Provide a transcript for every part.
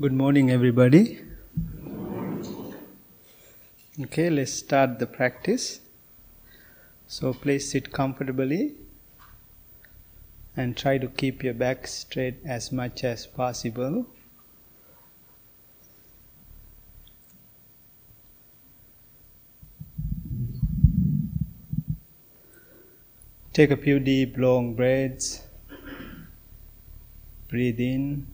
Good morning, everybody. Okay, let's start the practice. So, please sit comfortably and try to keep your back straight as much as possible. Take a few deep, long breaths. Breathe in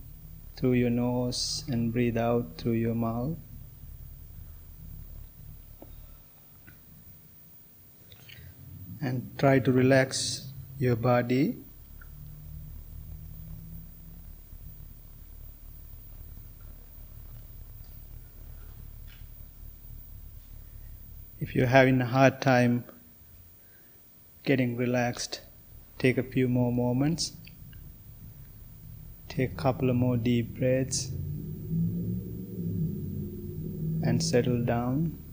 through your nose and breathe out through your mouth. And try to relax your body. If you're having a hard time getting relaxed, take a few more moments. Take a couple more deep breaths and settle down.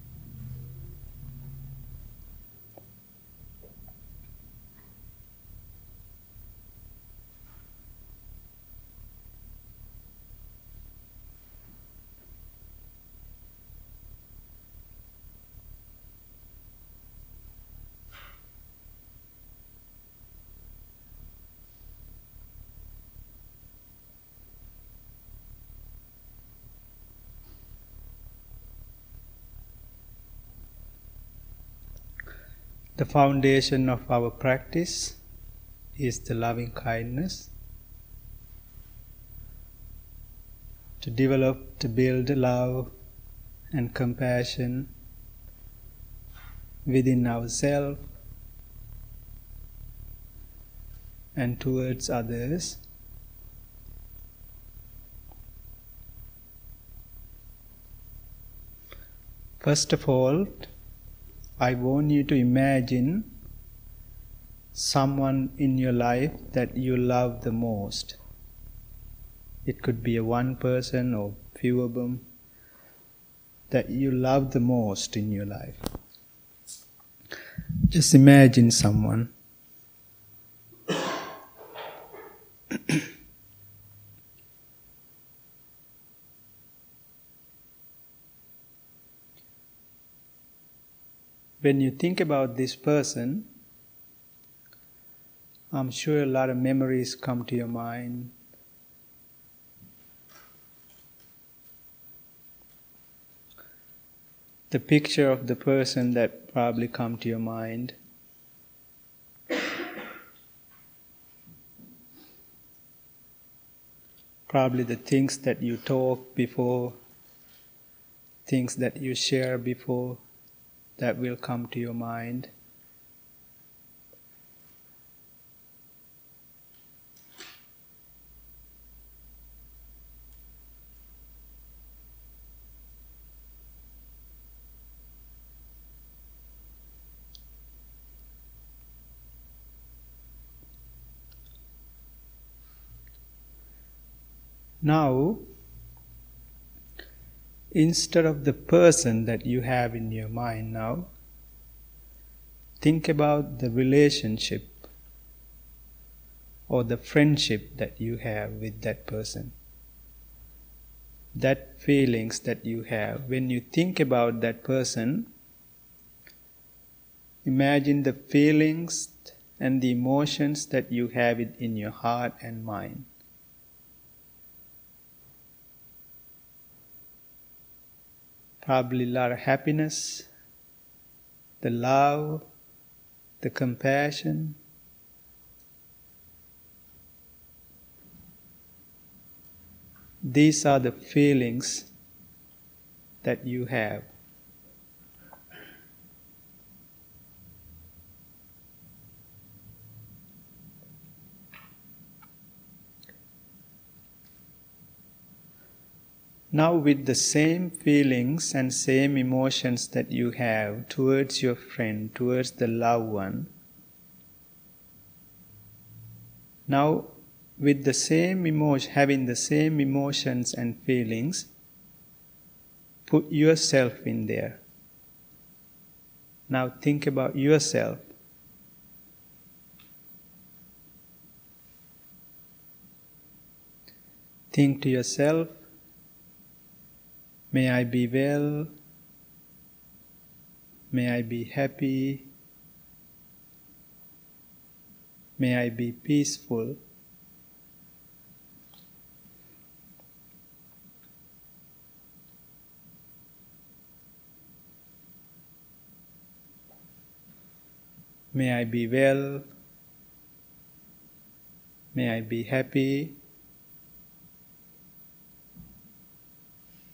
The foundation of our practice is the loving kindness. To develop, to build love and compassion within ourselves and towards others. First of all, I want you to imagine someone in your life that you love the most. It could be a one person or few of them that you love the most in your life. Just imagine someone. when you think about this person, I'm sure a lot of memories come to your mind. The picture of the person that probably come to your mind. Probably the things that you talk before, things that you share before that will come to your mind. Now, instead of the person that you have in your mind now, think about the relationship or the friendship that you have with that person. That feelings that you have. When you think about that person, imagine the feelings and the emotions that you have in your heart and mind. Probably a lot of happiness, the love, the compassion. These are the feelings that you have. Now, with the same feelings and same emotions that you have towards your friend, towards the loved one, now with the same emotion, having the same emotions and feelings, put yourself in there. Now think about yourself. Think to yourself, May I be well. May I be happy. May I be peaceful. May I be well. May I be happy.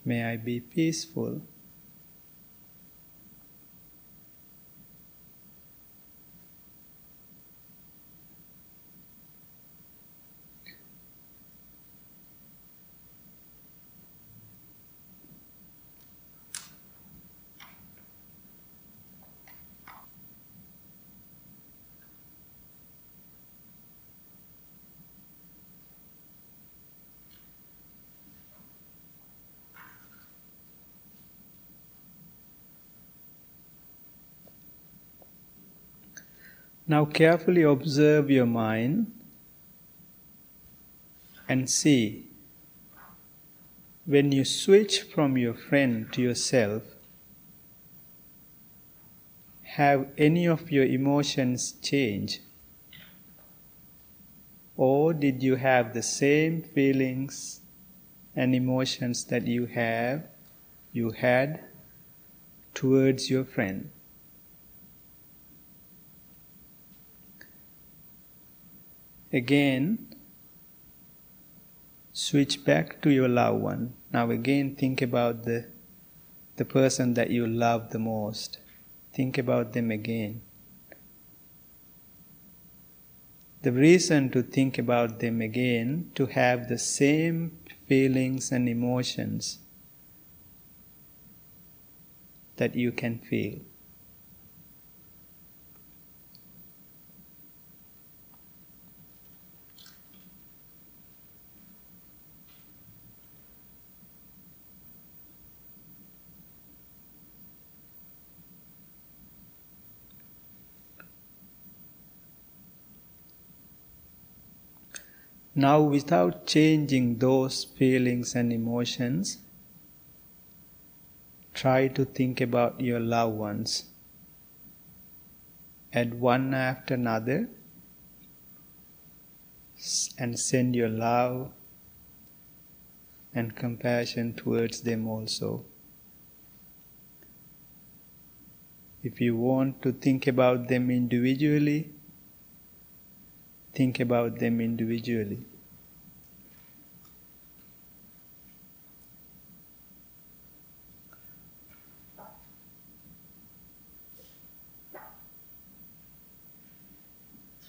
May I be peaceful. Now carefully observe your mind and see when you switch from your friend to yourself, have any of your emotions change? Or did you have the same feelings and emotions that you have you had towards your friend? Again, switch back to your loved one. Now, again, think about the, the person that you love the most. Think about them again. The reason to think about them again, to have the same feelings and emotions that you can feel. Now, without changing those feelings and emotions, try to think about your loved ones. Add one after another and send your love and compassion towards them also. If you want to think about them individually, think about them individually.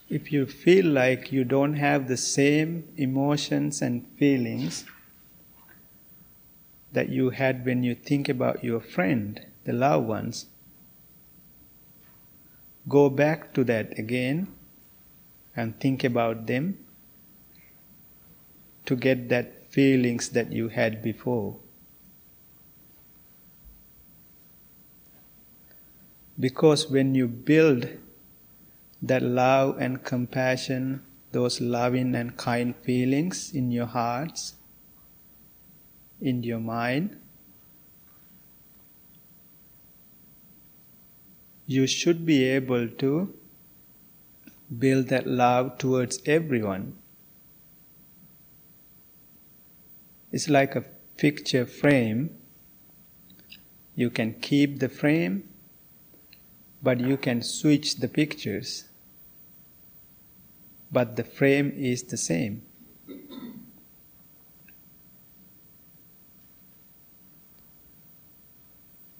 If you feel like you don't have the same emotions and feelings that you had when you think about your friend, the loved ones, go back to that again and think about them to get that feelings that you had before. Because when you build that love and compassion, those loving and kind feelings in your hearts, in your mind, you should be able to build that love towards everyone. It's like a picture frame. You can keep the frame, but you can switch the pictures but the frame is the same.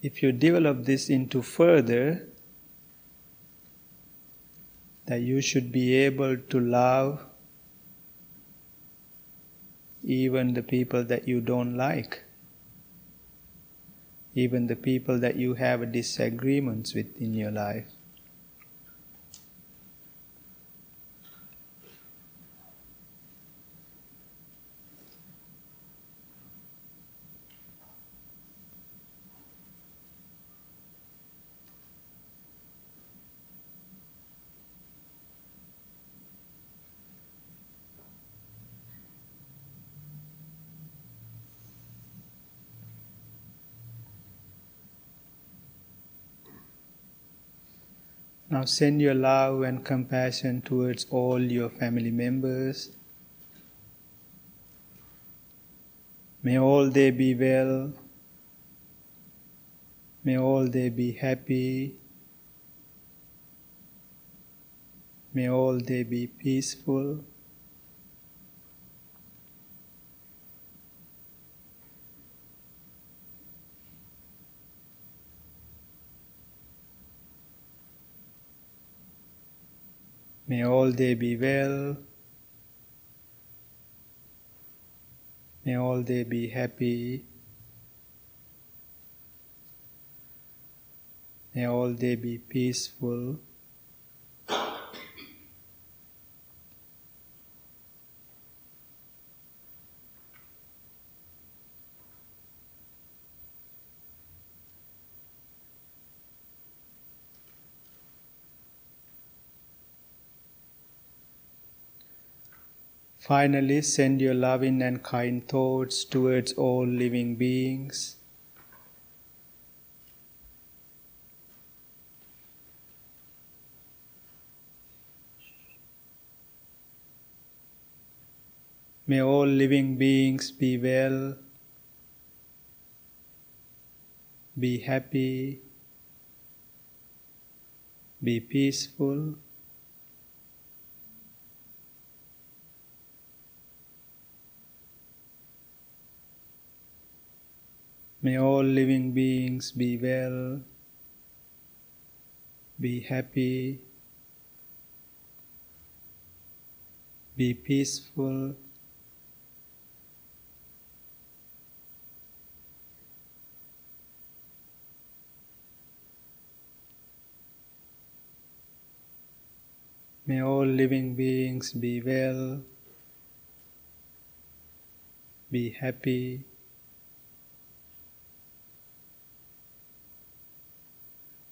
If you develop this into further, that you should be able to love even the people that you don't like, even the people that you have disagreements with in your life. Now send your love and compassion towards all your family members. May all they be well. May all they be happy. May all they be peaceful. May all they be well. May all they be happy. May all they be peaceful. Finally, send your loving and kind thoughts towards all living beings. May all living beings be well, be happy, be peaceful. May all living beings be well, be happy, be peaceful. May all living beings be well, be happy,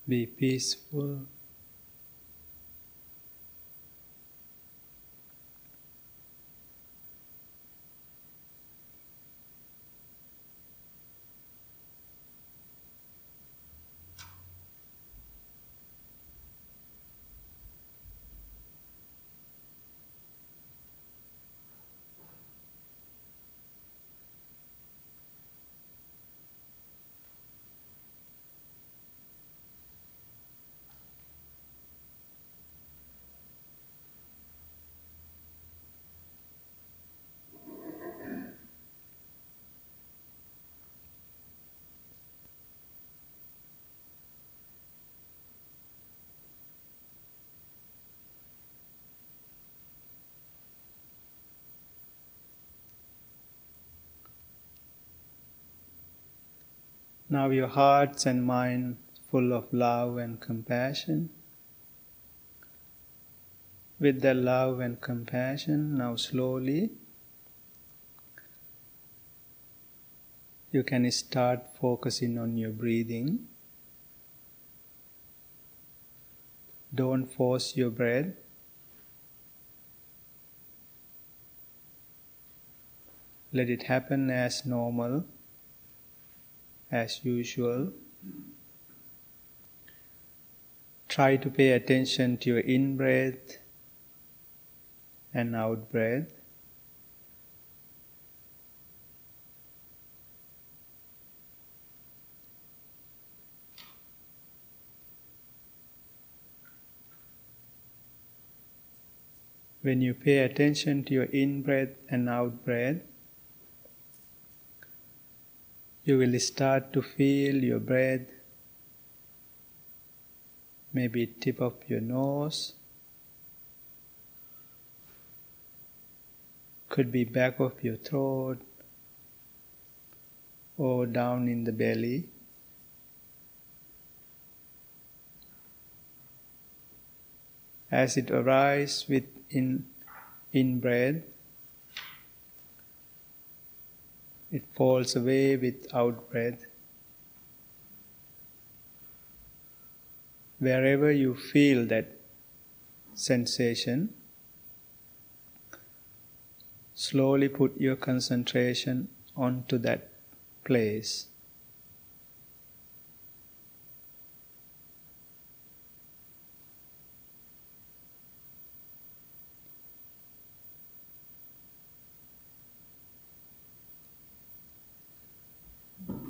be peaceful. Now your hearts and mind full of love and compassion. With the love and compassion, now slowly you can start focusing on your breathing. Don't force your breath. Let it happen as normal as usual. Try to pay attention to your in breath and out breath. When you pay attention to your in breath and out breath, you will start to feel your breath, maybe tip of your nose, could be back of your throat or down in the belly. As it arises with in, in breath, it falls away without breath. Wherever you feel that sensation, slowly put your concentration onto that place.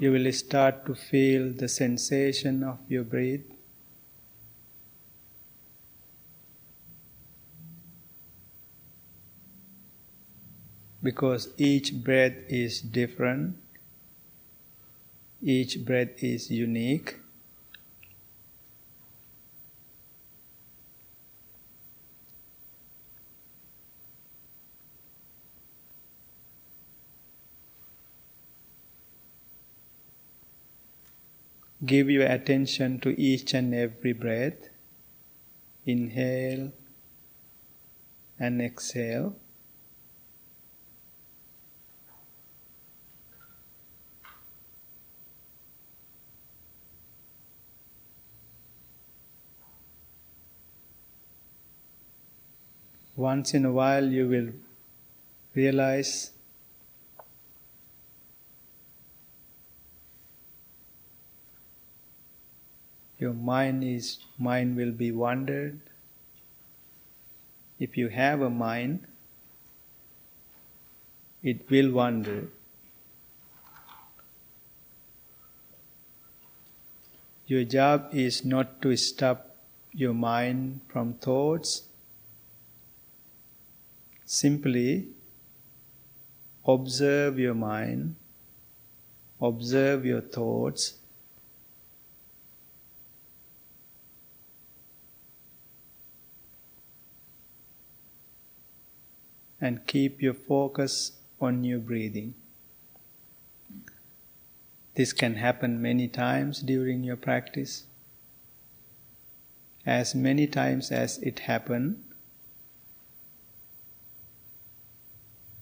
You will start to feel the sensation of your breath. Because each breath is different, each breath is unique. Give your attention to each and every breath. Inhale and exhale. Once in a while, you will realize your mind is mind will be wandered. If you have a mind it will wander. Your job is not to stop your mind from thoughts. Simply observe your mind observe your thoughts and keep your focus on your breathing. This can happen many times during your practice. As many times as it happens,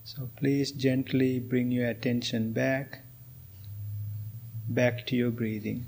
so please gently bring your attention back, back to your breathing.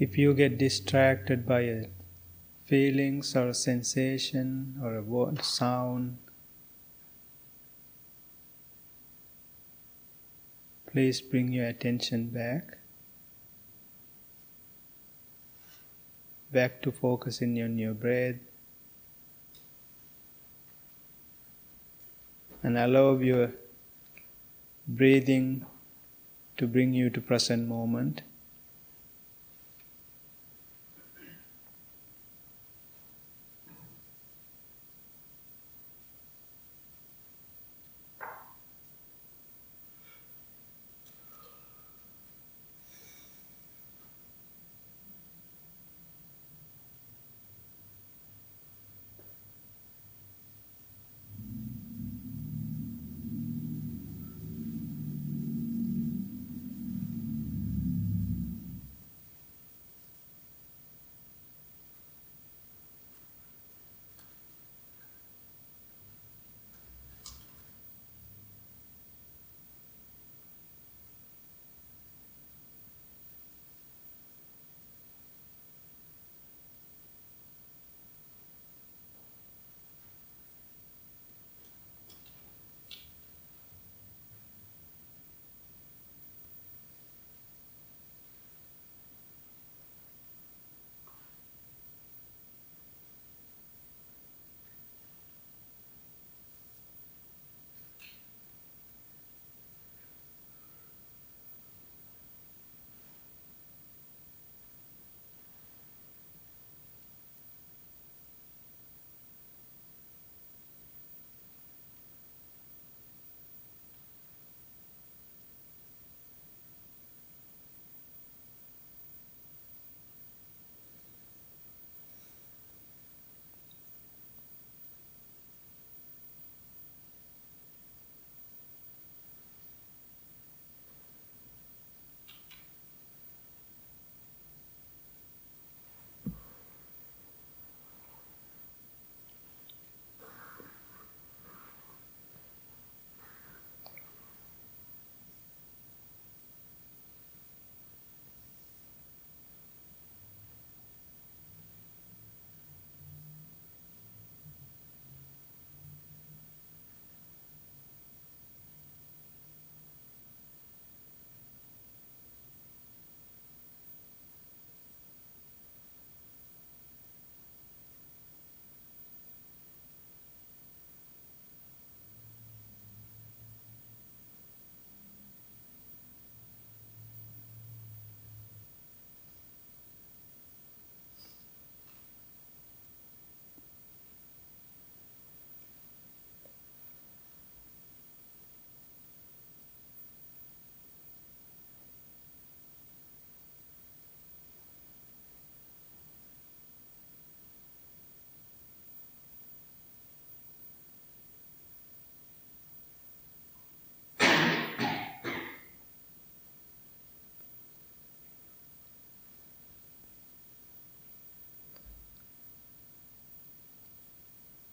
If you get distracted by a feelings or a sensation or a word, sound, please bring your attention back. Back to focusing on your breath. And allow your breathing to bring you to present moment.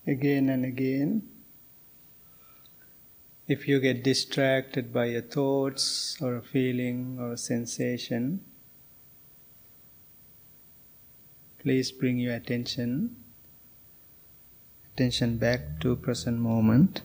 Again and again. If you get distracted by a thoughts or a feeling or a sensation, please bring your attention attention back to present moment.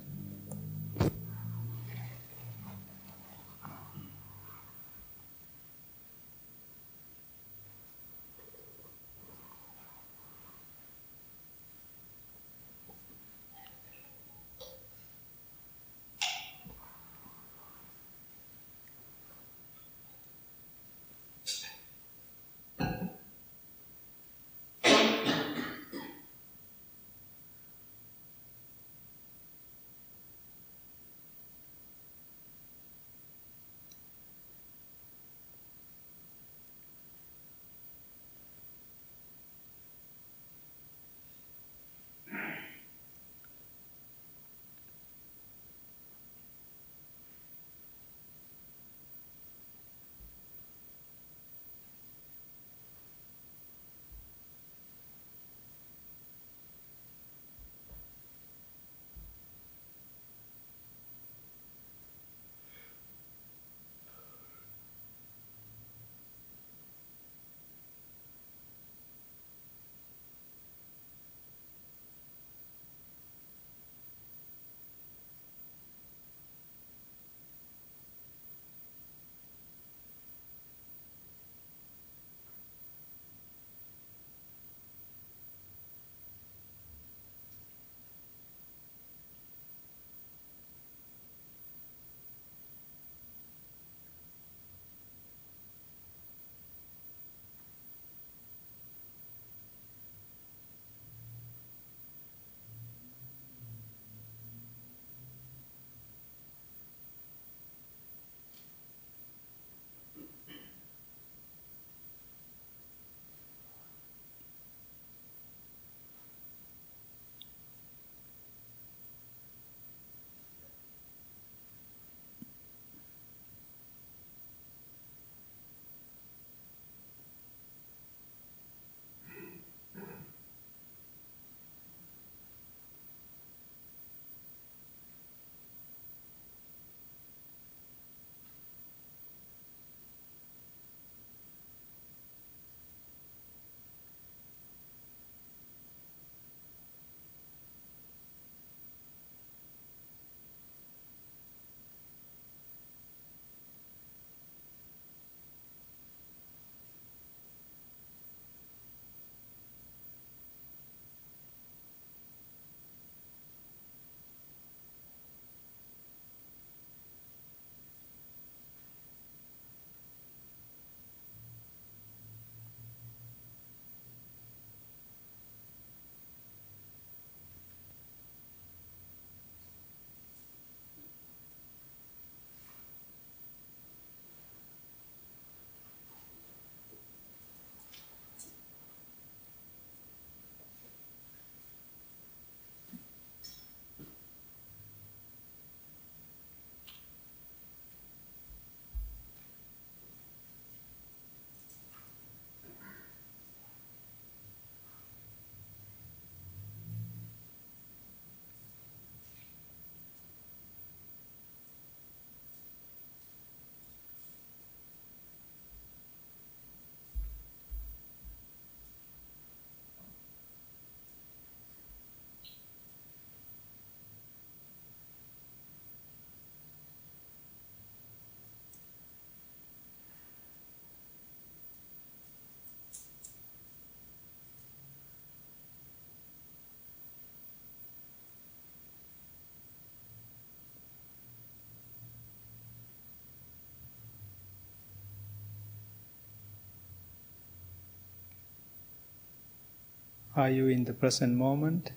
Are you in the present moment?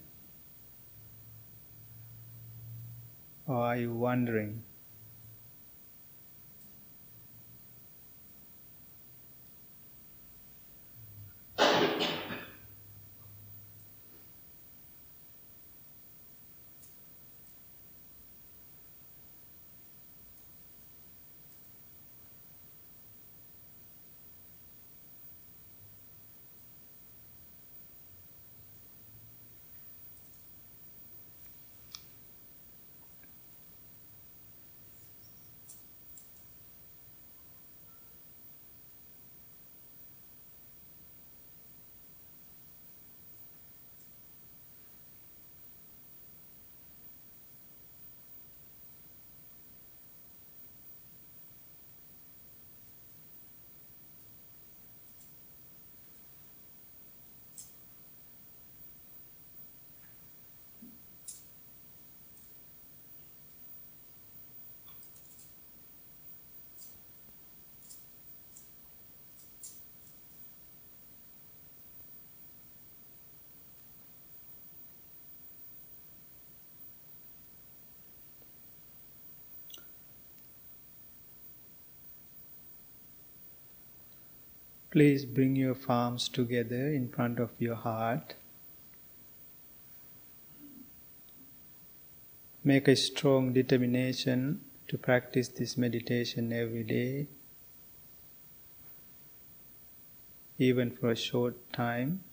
Or are you wandering? Please bring your palms together in front of your heart. Make a strong determination to practice this meditation every day, even for a short time.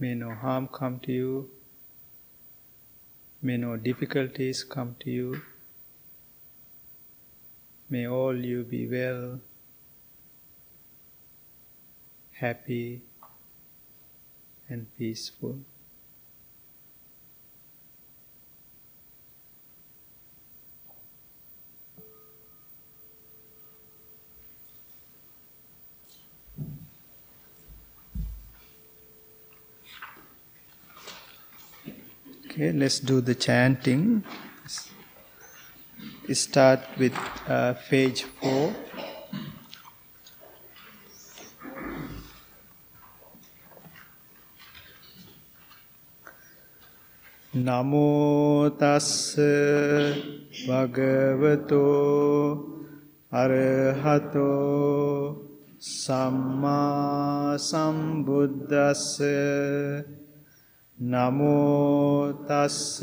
May no harm come to you, may no difficulties come to you. May all you be well, happy, and peaceful. Okay, let's do the chanting. Start with uh, page 4. නමෝ තස්ස භගවතෝ අරහතෝ සම්මා සම්බුද්දස්ස නමෝ තස්ස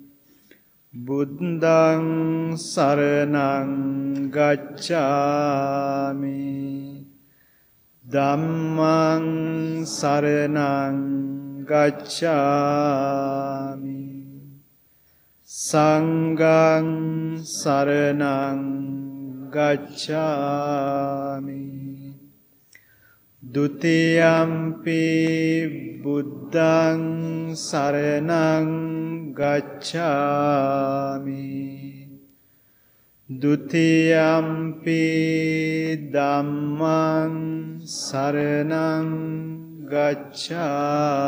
බුද්ධං සරණං ගච්ඡාමි. ධම්මං සරණං ගච්ඡාමි. සංඝං සරණං ගච්ඡාමි. ဒုတိယံ පි බුද්ධං සරණං ගච්ඡාමි ဒုတိယံ පි ධම්මං සරණං ගච්ඡාමි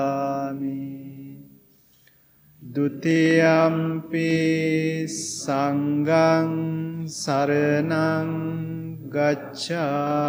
දුතියම්පි සංගං සරණං ගච්ඡාමි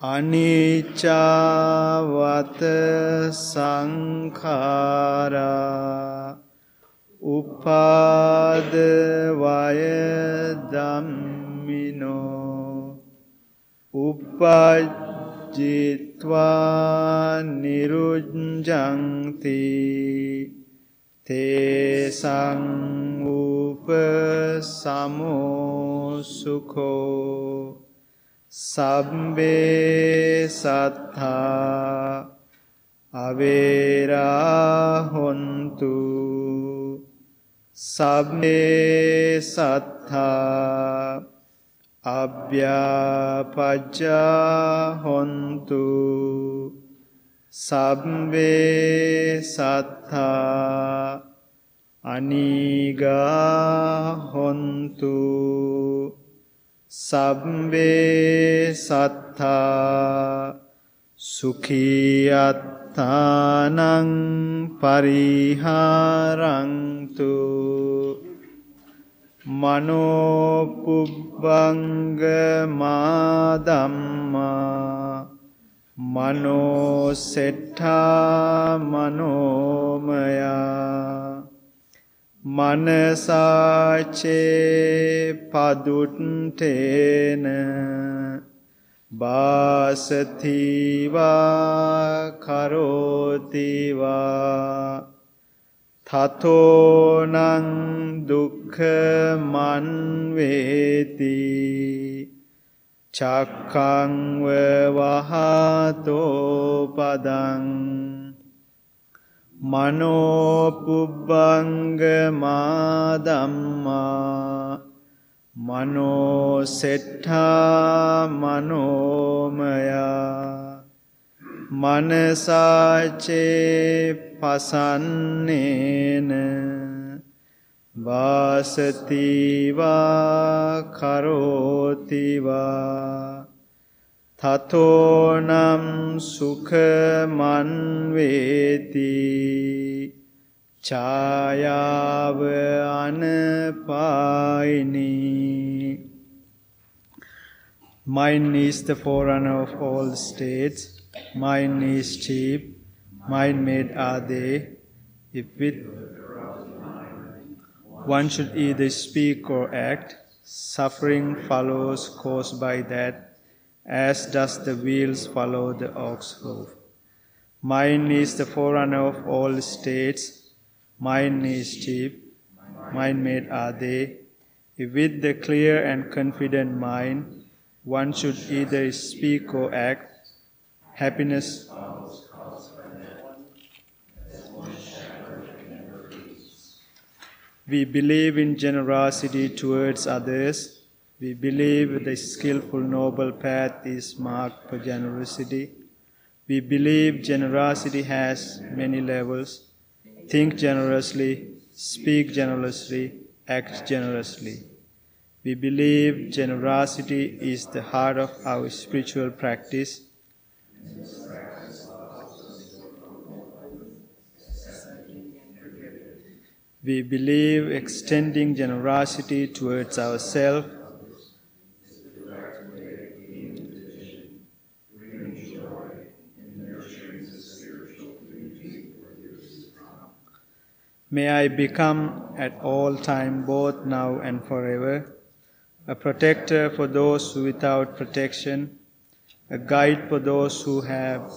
අනිච්චවත සංඛාරා උපාද වය ධම්මිනෝ උපජ්ජිත්වා නිරුඤ්ජಂತಿ තේසං උපසමෝ සුඛෝ සබ්බේ සත්තා අවේරාහොන්තු සබ්බේ සත්තා අභ්‍යාපජ්ජා හොන්තු සබ්බේ සත්තා අනීගා හොන්තු සබ්වේ සත්තා සුඛියත්තානං පරිහාරන්තු මනෝ පුබ්බංග මාදම්මා මනෝ සෙට්ඨා මනෝමයා මනසාචේ පදුට්ටේන බාසතිවා කරෝතිවා තතෝනං දුක්ඛ මන්වේති චක්ඛං වහතෝ පදං මනෝ පුබ්බංග මාදම්මා මනෝ සෙට්ඨා මනෝමයා මනසාචේ පසන්නේන වාසතිවා කරෝතිවා තතෝනම් සුඛමන්වේති ඡායාව අනපායිනී Mind is the forerunner of all states. Mind is cheap. Mind made are they. If with one should either speak or act, suffering follows caused by that, as does the wheels follow the ox hoof. Mind is the forerunner of all states. Mind is cheap. Mind made are they. With the clear and confident mind, one should either speak or act, happiness We believe in generosity towards others. We believe the skillful noble path is marked for generosity. We believe generosity has many levels. Think generously, speak generously, act generously. We believe generosity is the heart of our spiritual practice. We believe extending generosity towards ourselves May I become at all time, both now and forever, a protector for those without protection, a guide for those who have,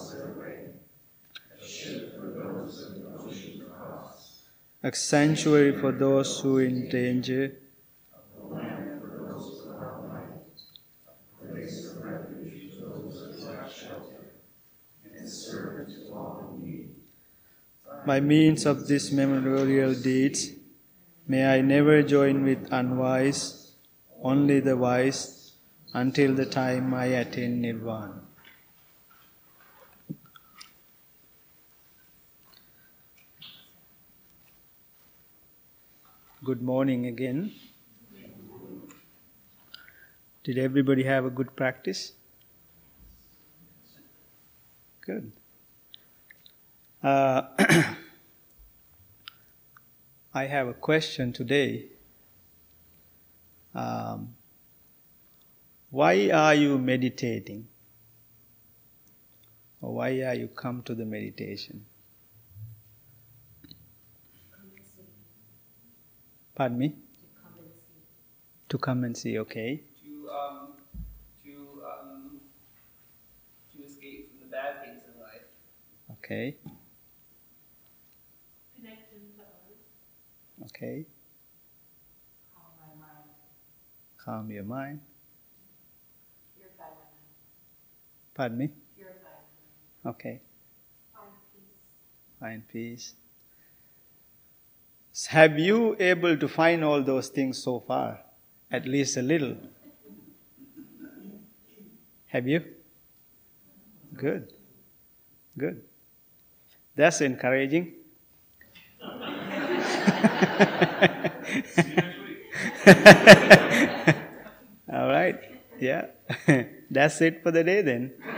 a sanctuary for those who are in danger, by means of these memorial deeds, may I never join with unwise, only the wise, until the time I attain nirvana. Good morning again. Did everybody have a good practice? Good. Uh, I have a question today. Um, why are you meditating? Or why are you come to the meditation? Pardon me? To come and see, okay. to um, to um, to escape from the bad things in life. Okay. connection to others, Okay. calm my mind, Calm your mind. purify Pardon me? Okay. find peace. Find peace. Have you able to find all those things so far? At least a little. Have you? Good. Good. That's encouraging. All right. Yeah. That's it for the day then.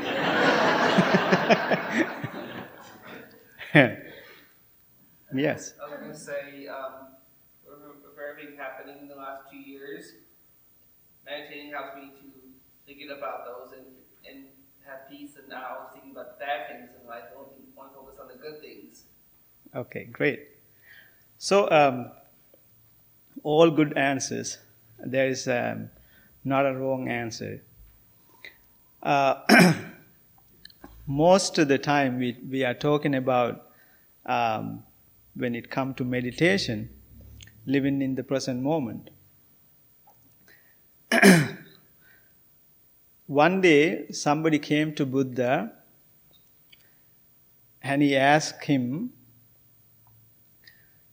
yes. I was going to say, um, with everything happening in the last two years, meditating helps me to thinking about those and, and have peace. And now thinking about the bad things in life. I to, want to focus on the good things. Okay, great. So, um, all good answers. There is um, not a wrong answer. Uh, most of the time, we, we are talking about um, when it comes to meditation, living in the present moment. One day, somebody came to Buddha and he asked him,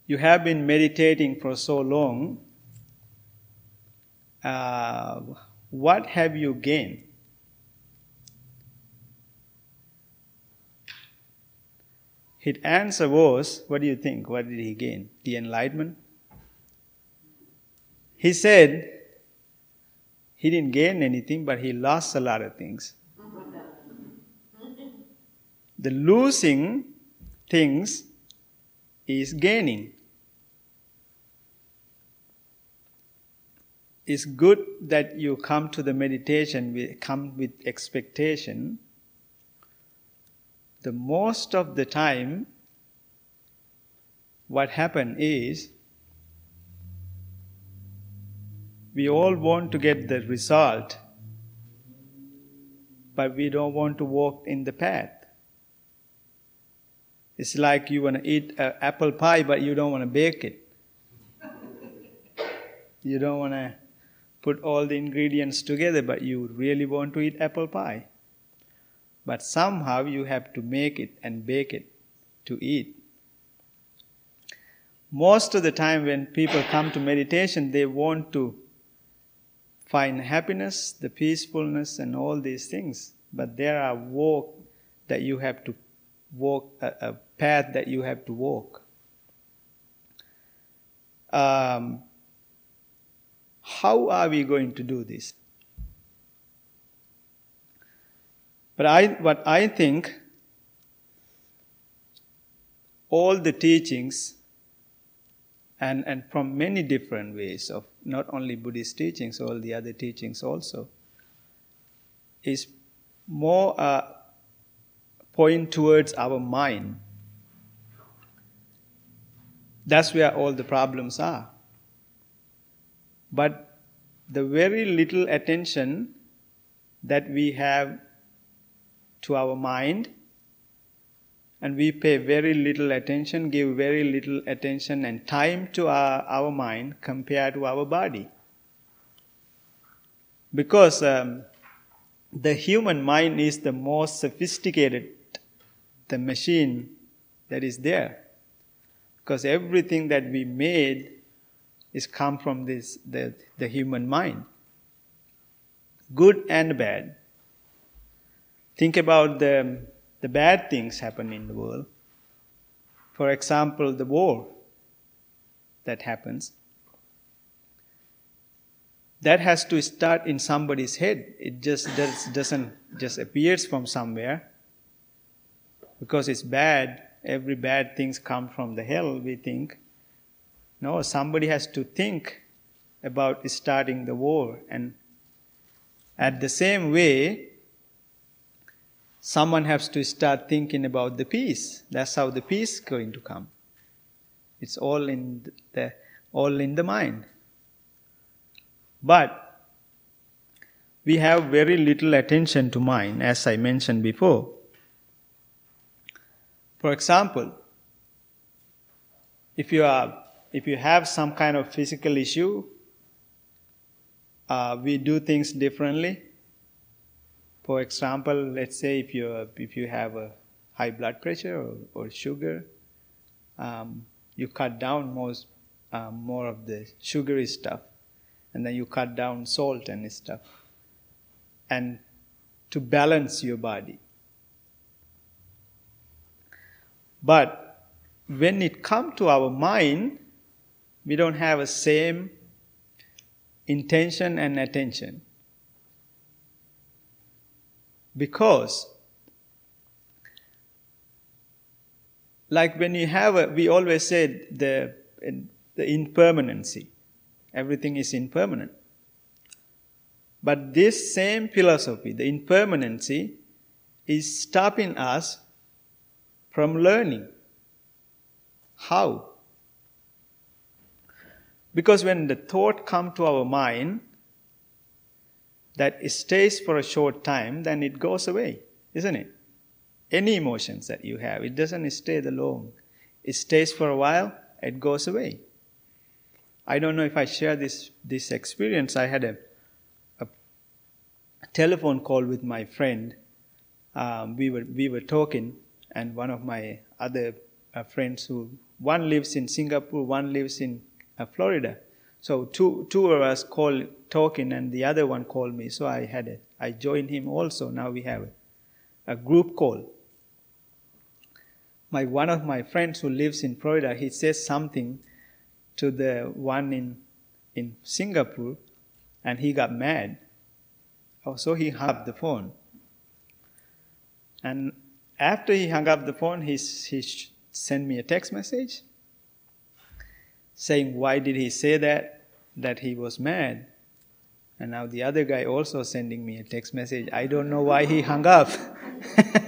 You have been meditating for so long, uh, what have you gained? His answer was, What do you think? What did he gain? The enlightenment? He said, He didn't gain anything, but he lost a lot of things. the losing things is gaining. It's good that you come to the meditation, with, come with expectation the most of the time, what happens is we all want to get the result, but we don't want to walk in the path. It's like you want to eat an apple pie, but you don't want to bake it. you don't want to put all the ingredients together, but you really want to eat apple pie but somehow you have to make it and bake it to eat. Most of the time, when people come to meditation, they want to find happiness, the peacefulness, and all these things. But there are work that you have to walk, a, a path that you have to walk. Um, how are we going to do this? But I, what I think, all the teachings, and, and from many different ways of not only Buddhist teachings, all the other teachings also, is more uh, point towards our mind. That's where all the problems are. But the very little attention that we have to our mind and we pay very little attention, give very little attention and time to our, our mind compared to our body. Because um, the human mind is the most sophisticated, the machine that is there. Because everything that we made is come from this the, the human mind. Good and bad. Think about the, the bad things happen in the world. For example, the war that happens. That has to start in somebody's head. It just does, doesn't just appears from somewhere. Because it's bad, every bad things come from the hell, we think. No, somebody has to think about starting the war. And at the same way, someone has to start thinking about the peace. That's how the peace is going to come. It's all in the all in the mind. But we have very little attention to mind, as I mentioned before. For example, if you are if you have some kind of physical issue, uh, we do things differently for example, let's say if you if you have a high blood pressure or, or sugar, um, you cut down most um, more of the sugary stuff, and then you cut down salt and stuff, and to balance your body. But when it comes to our mind, we don't have the same intention and attention. Because, like when you have a, we always said the, the impermanency, everything is impermanent. But this same philosophy, the impermanency, is stopping us from learning. How? Because when the thought come to our mind, that stays for a short time, then it goes away, isn't it? Any emotions that you have, it doesn't stay the long. It stays for a while, it goes away. I don't know if I share this, this experience. I had a, a telephone call with my friend. Um, we, were, we were talking, and one of my other uh, friends, who one lives in Singapore, one lives in uh, Florida. So two, two of us call talking, and the other one called me. So I had it. I joined him also. Now we have a, a group call. My one of my friends who lives in Florida, he says something to the one in in Singapore, and he got mad. Oh, so he hung up the phone. And after he hung up the phone, he, he sent me a text message saying, Why did he say that? That he was mad. And now the other guy also sending me a text message. I don't know why he hung up.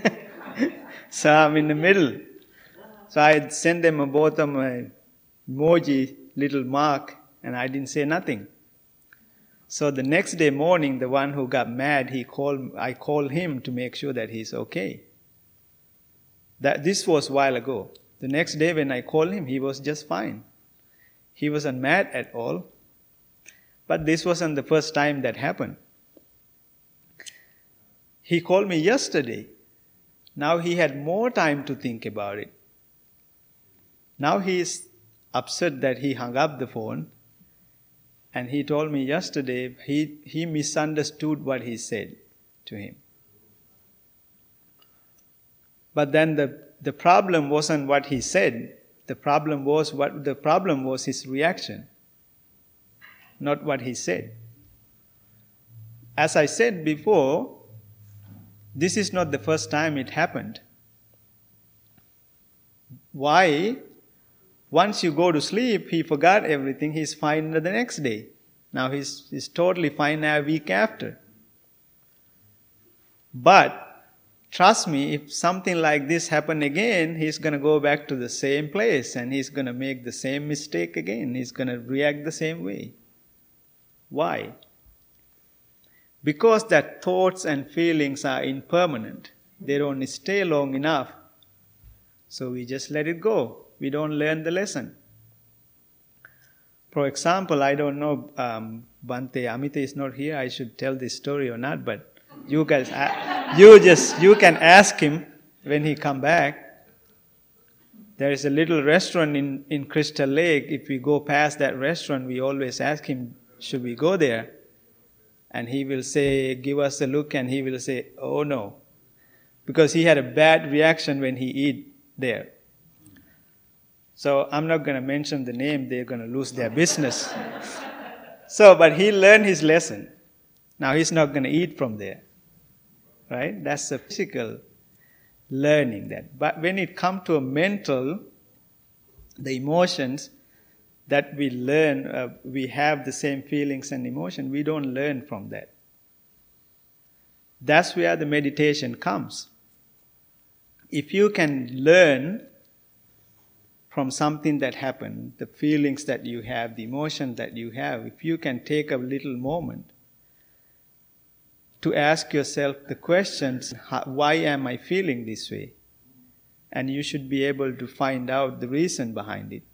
so I'm in the middle. So I sent them both of my emoji, little mark, and I didn't say nothing. So the next day morning, the one who got mad, he called, I called him to make sure that he's okay. That, this was a while ago. The next day when I called him, he was just fine. He wasn't mad at all. But this wasn't the first time that happened. He called me yesterday. Now he had more time to think about it. Now he is upset that he hung up the phone. And he told me yesterday he, he misunderstood what he said to him. But then the, the problem wasn't what he said. The problem was what the problem was his reaction not what he said. As I said before, this is not the first time it happened. Why? Once you go to sleep, he forgot everything, he's fine the next day. Now he's, he's totally fine a week after. But trust me, if something like this happen again, he's going to go back to the same place and he's going to make the same mistake again. He's going to react the same way. Why? Because that thoughts and feelings are impermanent. They don't stay long enough. So we just let it go. We don't learn the lesson. For example, I don't know, um, Bhante Amita is not here. I should tell this story or not, but you guys, uh, you just, you can ask him when he come back. There is a little restaurant in, in Crystal Lake. If we go past that restaurant, we always ask him, should we go there? And he will say, give us a look, and he will say, oh no. Because he had a bad reaction when he eat there. So I'm not going to mention the name, they're going to lose their business. so, but he learned his lesson. Now he's not going to eat from there. Right? That's the physical learning that. But when it comes to a mental, the emotions, that we learn, uh, we have the same feelings and emotion, we don't learn from that. That's where the meditation comes. If you can learn from something that happened, the feelings that you have, the emotion that you have, if you can take a little moment to ask yourself the questions why am I feeling this way? And you should be able to find out the reason behind it.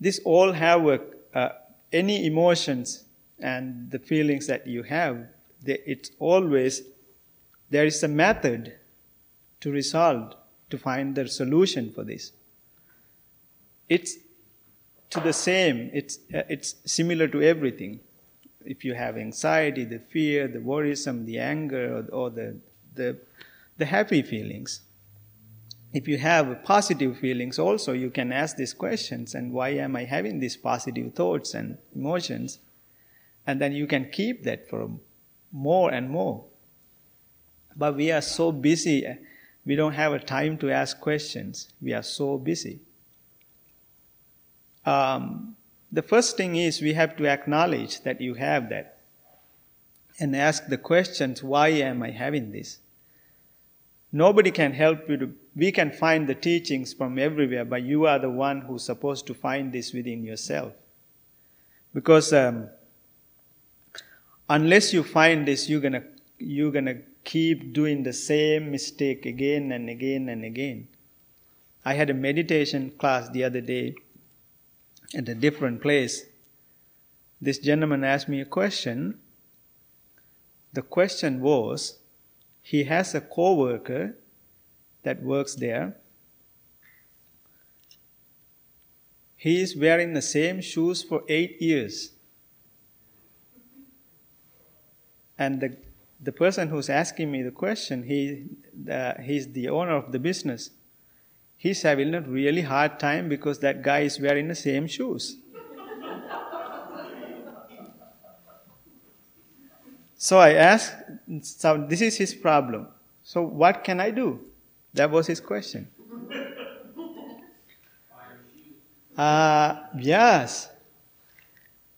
This all have uh, any emotions and the feelings that you have. They, it's always there is a method to resolve to find the solution for this. It's to the same. It's uh, it's similar to everything. If you have anxiety, the fear, the worrisome, the anger, or, or the the the happy feelings, if you have positive feelings also you can ask these questions and why am i having these positive thoughts and emotions? And then you can keep that for more and more. But we are so busy we don't have a time to ask questions. We are so busy. Um, the first thing is we have to acknowledge that you have that and ask the questions why am i having this Nobody can help you to, we can find the teachings from everywhere, but you are the one who's supposed to find this within yourself. Because um, unless you find this, you're gonna, you're gonna keep doing the same mistake again and again and again. I had a meditation class the other day at a different place. This gentleman asked me a question. The question was he has a co-worker that works there. He is wearing the same shoes for eight years. And the, the person who's asking me the question, he, uh, he's the owner of the business. He's having a really hard time because that guy is wearing the same shoes. so I asked, so this is his problem. So what can I do? That was his question. Uh, yes.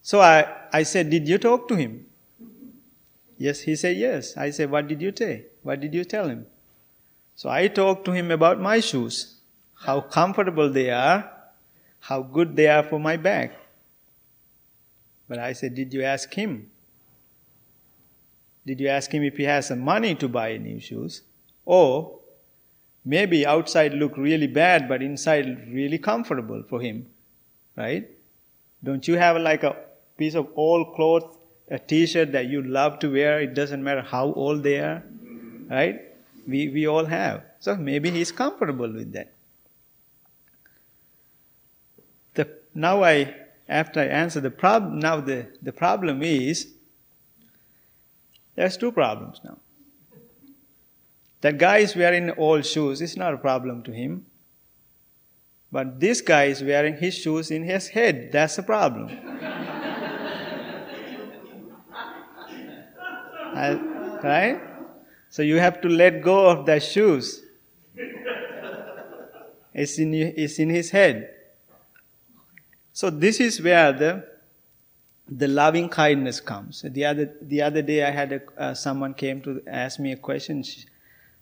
So I, I said, Did you talk to him? Yes, he said yes. I said, What did you say? What did you tell him? So I talked to him about my shoes, how comfortable they are, how good they are for my back. But I said, Did you ask him? Did you ask him if he has some money to buy new shoes? Or maybe outside look really bad, but inside really comfortable for him, right? Don't you have like a piece of old clothes, a t-shirt that you love to wear? It doesn't matter how old they are, right? We, we all have. So maybe he's comfortable with that. The, now I, after I answer the problem, now the, the problem is, there's two problems now. That guy is wearing old shoes. It's not a problem to him. But this guy is wearing his shoes in his head. That's a problem. I, right? So you have to let go of that shoes. It's in, it's in his head. So this is where the the loving kindness comes. The other the other day, I had a, uh, someone came to ask me a question. She,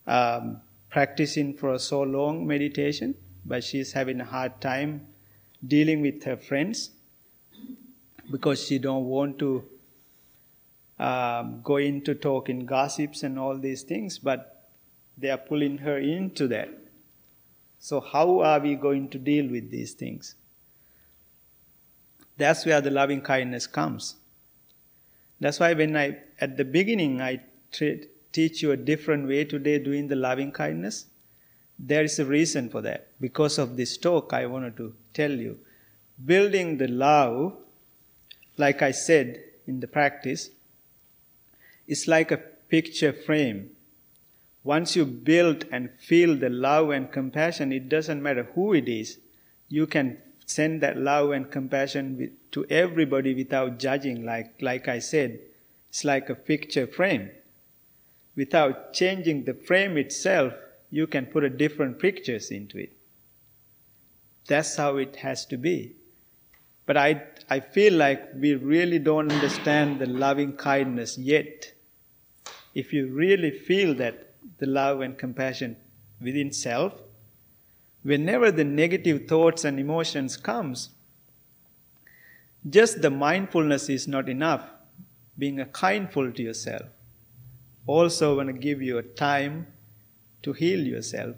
um, practicing for so long meditation, but she's having a hard time dealing with her friends because she don't want to um, go into talking gossips and all these things, but they are pulling her into that. So how are we going to deal with these things? That's where the loving kindness comes. That's why when I, at the beginning, I teach you a different way today doing the loving kindness? There is a reason for that. Because of this talk, I wanted to tell you. Building the love, like I said in the practice, is like a picture frame. Once you build and feel the love and compassion, it doesn't matter who it is, you can send that love and compassion to everybody without judging, like, like I said. It's like a picture frame without changing the frame itself, you can put a different pictures into it. That's how it has to be. But I, I feel like we really don't understand the loving kindness yet. If you really feel that the love and compassion within self, whenever the negative thoughts and emotions comes, just the mindfulness is not enough. Being a kindful to yourself also want to give you a time to heal yourself.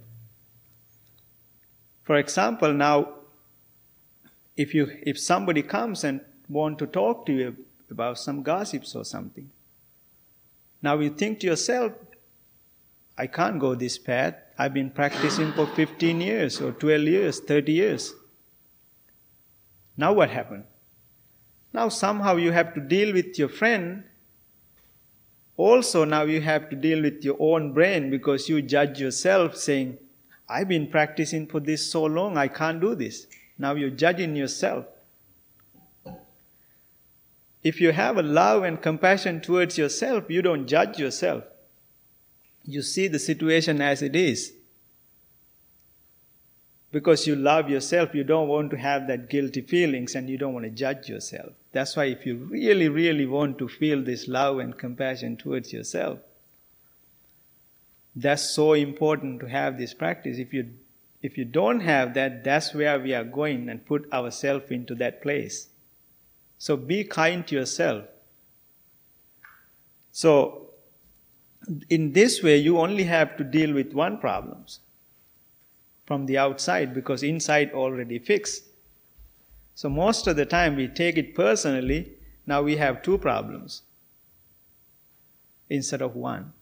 For example, now if you if somebody comes and want to talk to you about some gossips or something, now you think to yourself, I can't go this path. I've been practicing for 15 years or 12 years, 30 years. Now what happened? Now somehow you have to deal with your friend also now you have to deal with your own brain because you judge yourself saying, I've been practicing for this so long, I can't do this. Now you're judging yourself. If you have a love and compassion towards yourself, you don't judge yourself. You see the situation as it is because you love yourself, you don't want to have that guilty feelings and you don't want to judge yourself. That's why if you really, really want to feel this love and compassion towards yourself, that's so important to have this practice. If you if you don't have that, that's where we are going and put ourselves into that place. So be kind to yourself. So in this way, you only have to deal with one problems from the outside because inside already fixed. So most of the time we take it personally. Now we have two problems instead of one.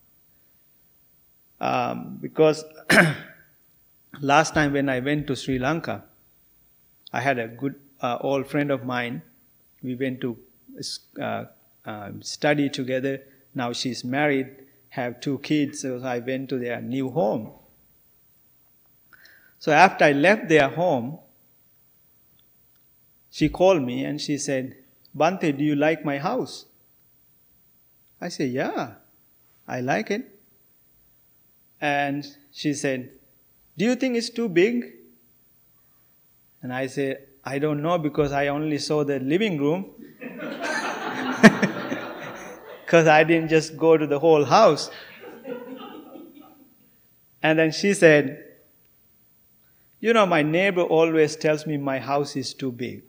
Um, because last time when I went to Sri Lanka, I had a good uh, old friend of mine. We went to uh, um, study together. Now she's married, have two kids, so I went to their new home. So after I left their home, she called me and she said, Bhante, do you like my house? I said, Yeah, I like it. And she said, Do you think it's too big? And I said, I don't know because I only saw the living room. Because I didn't just go to the whole house. And then she said, You know, my neighbor always tells me my house is too big.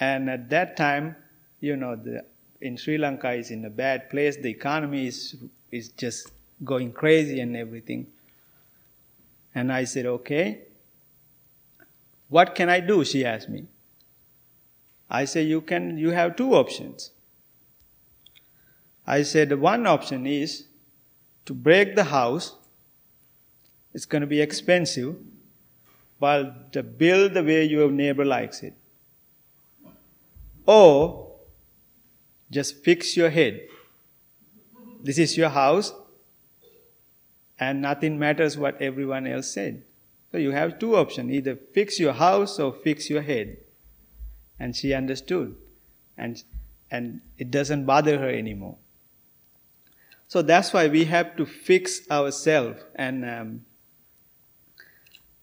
And at that time, you know, the, in Sri Lanka is in a bad place. The economy is, is just going crazy and everything. And I said, okay. What can I do? She asked me. I say you can, you have two options. I said, one option is to break the house. It's going to be expensive, but to build the way your neighbor likes it. Or just fix your head. This is your house, and nothing matters what everyone else said. So you have two options either fix your house or fix your head. And she understood. And, and it doesn't bother her anymore. So that's why we have to fix ourselves. And um,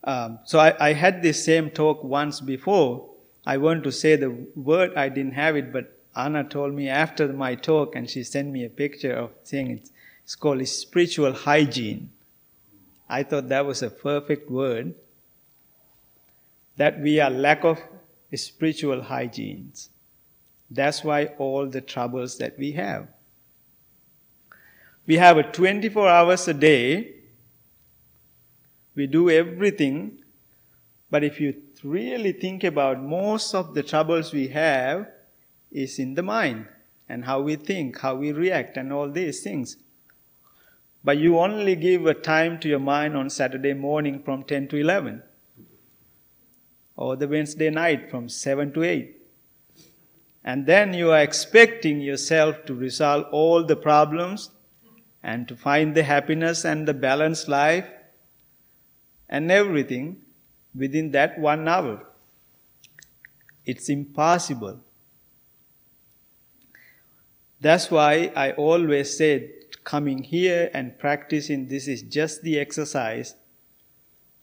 um, so I, I had this same talk once before. I want to say the word, I didn't have it, but Anna told me after my talk, and she sent me a picture of saying it's, it's called spiritual hygiene. I thought that was a perfect word. That we are lack of spiritual hygienes. That's why all the troubles that we have. We have a 24 hours a day. We do everything. But if you really think about most of the troubles we have is in the mind and how we think, how we react and all these things. But you only give a time to your mind on Saturday morning from 10 to 11 or the Wednesday night from 7 to 8. And then you are expecting yourself to resolve all the problems and to find the happiness and the balanced life and everything within that one hour. It's impossible. That's why I always said coming here and practicing this is just the exercise.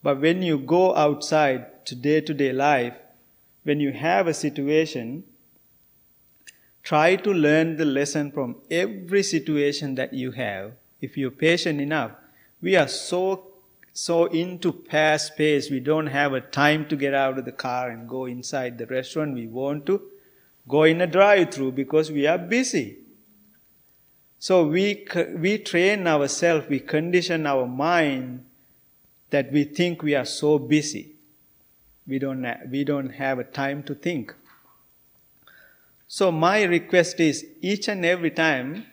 But when you go outside to day to day life, when you have a situation, try to learn the lesson from every situation that you have. If you're patient enough, we are so so into fast pace, we don't have a time to get out of the car and go inside the restaurant. We want to go in a drive-through because we are busy. So we, we train ourselves, we condition our mind that we think we are so busy. We don't, we don't have a time to think. So my request is each and every time,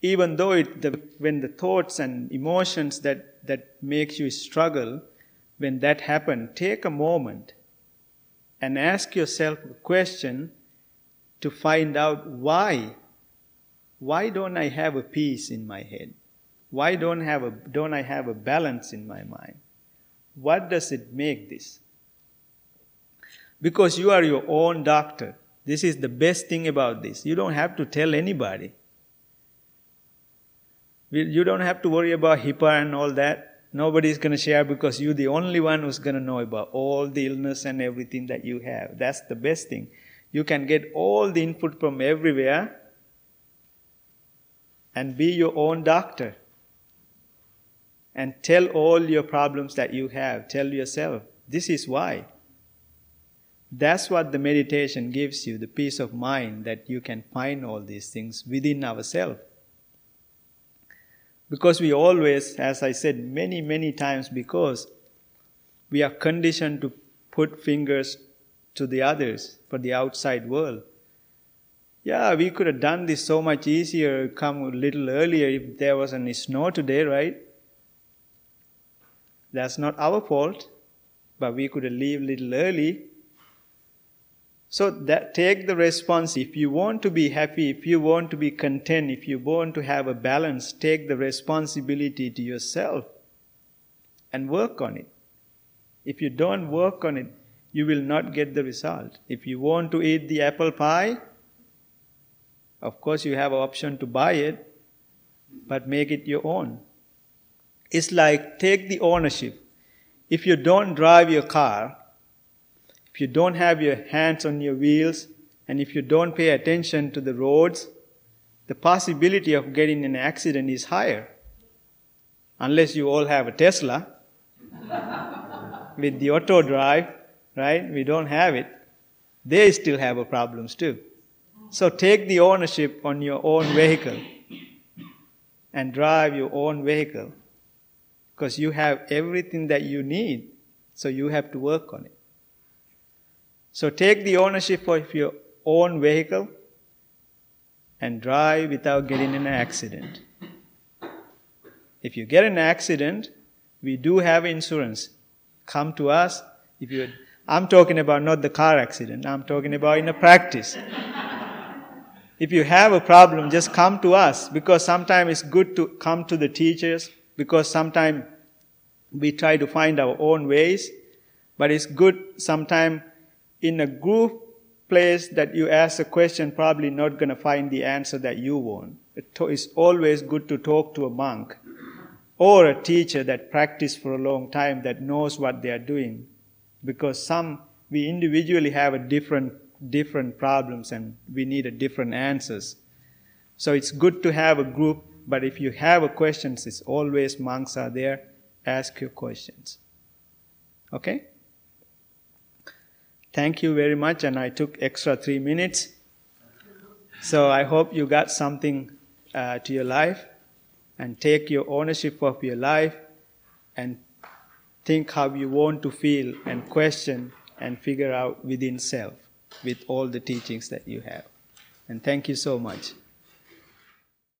even though it, the, when the thoughts and emotions that, that makes you struggle, when that happen, take a moment and ask yourself a question to find out why why don't I have a peace in my head? Why don't, have a, don't I have a balance in my mind? What does it make this? Because you are your own doctor. This is the best thing about this. You don't have to tell anybody. You don't have to worry about HIPAA and all that. Nobody is going to share because you're the only one who's going to know about all the illness and everything that you have. That's the best thing. You can get all the input from everywhere and be your own doctor. And tell all your problems that you have. Tell yourself, this is why. That's what the meditation gives you the peace of mind that you can find all these things within ourselves. Because we always, as I said many, many times, because we are conditioned to put fingers to the others for the outside world. Yeah, we could have done this so much easier, come a little earlier if there was any snow today, right? That's not our fault, but we could have leave a little early. So that take the response. If you want to be happy, if you want to be content, if you want to have a balance, take the responsibility to yourself and work on it. If you don't work on it, you will not get the result. If you want to eat the apple pie, of course, you have an option to buy it, but make it your own. It's like take the ownership. If you don't drive your car, if you don't have your hands on your wheels, and if you don't pay attention to the roads, the possibility of getting an accident is higher. Unless you all have a Tesla with the auto drive, right? We don't have it. They still have problems too. So take the ownership on your own vehicle and drive your own vehicle because you have everything that you need. So you have to work on it. So take the ownership of your own vehicle and drive without getting in an accident. If you get in an accident, we do have insurance. Come to us. If you, I'm talking about not the car accident. I'm talking about in a practice. if you have a problem, just come to us because sometimes it's good to come to the teachers because sometimes we try to find our own ways, but it's good sometimes in a group place that you ask a question, probably not going to find the answer that you want. It's always good to talk to a monk or a teacher that practiced for a long time that knows what they are doing. Because some, we individually have a different, different problems and we need a different answers. So it's good to have a group, but if you have a questions, it's always monks are there. Ask your questions. Okay? Thank you very much, and I took extra three minutes. So I hope you got something uh, to your life and take your ownership of your life and think how you want to feel and question and figure out within self with all the teachings that you have. And thank you so much.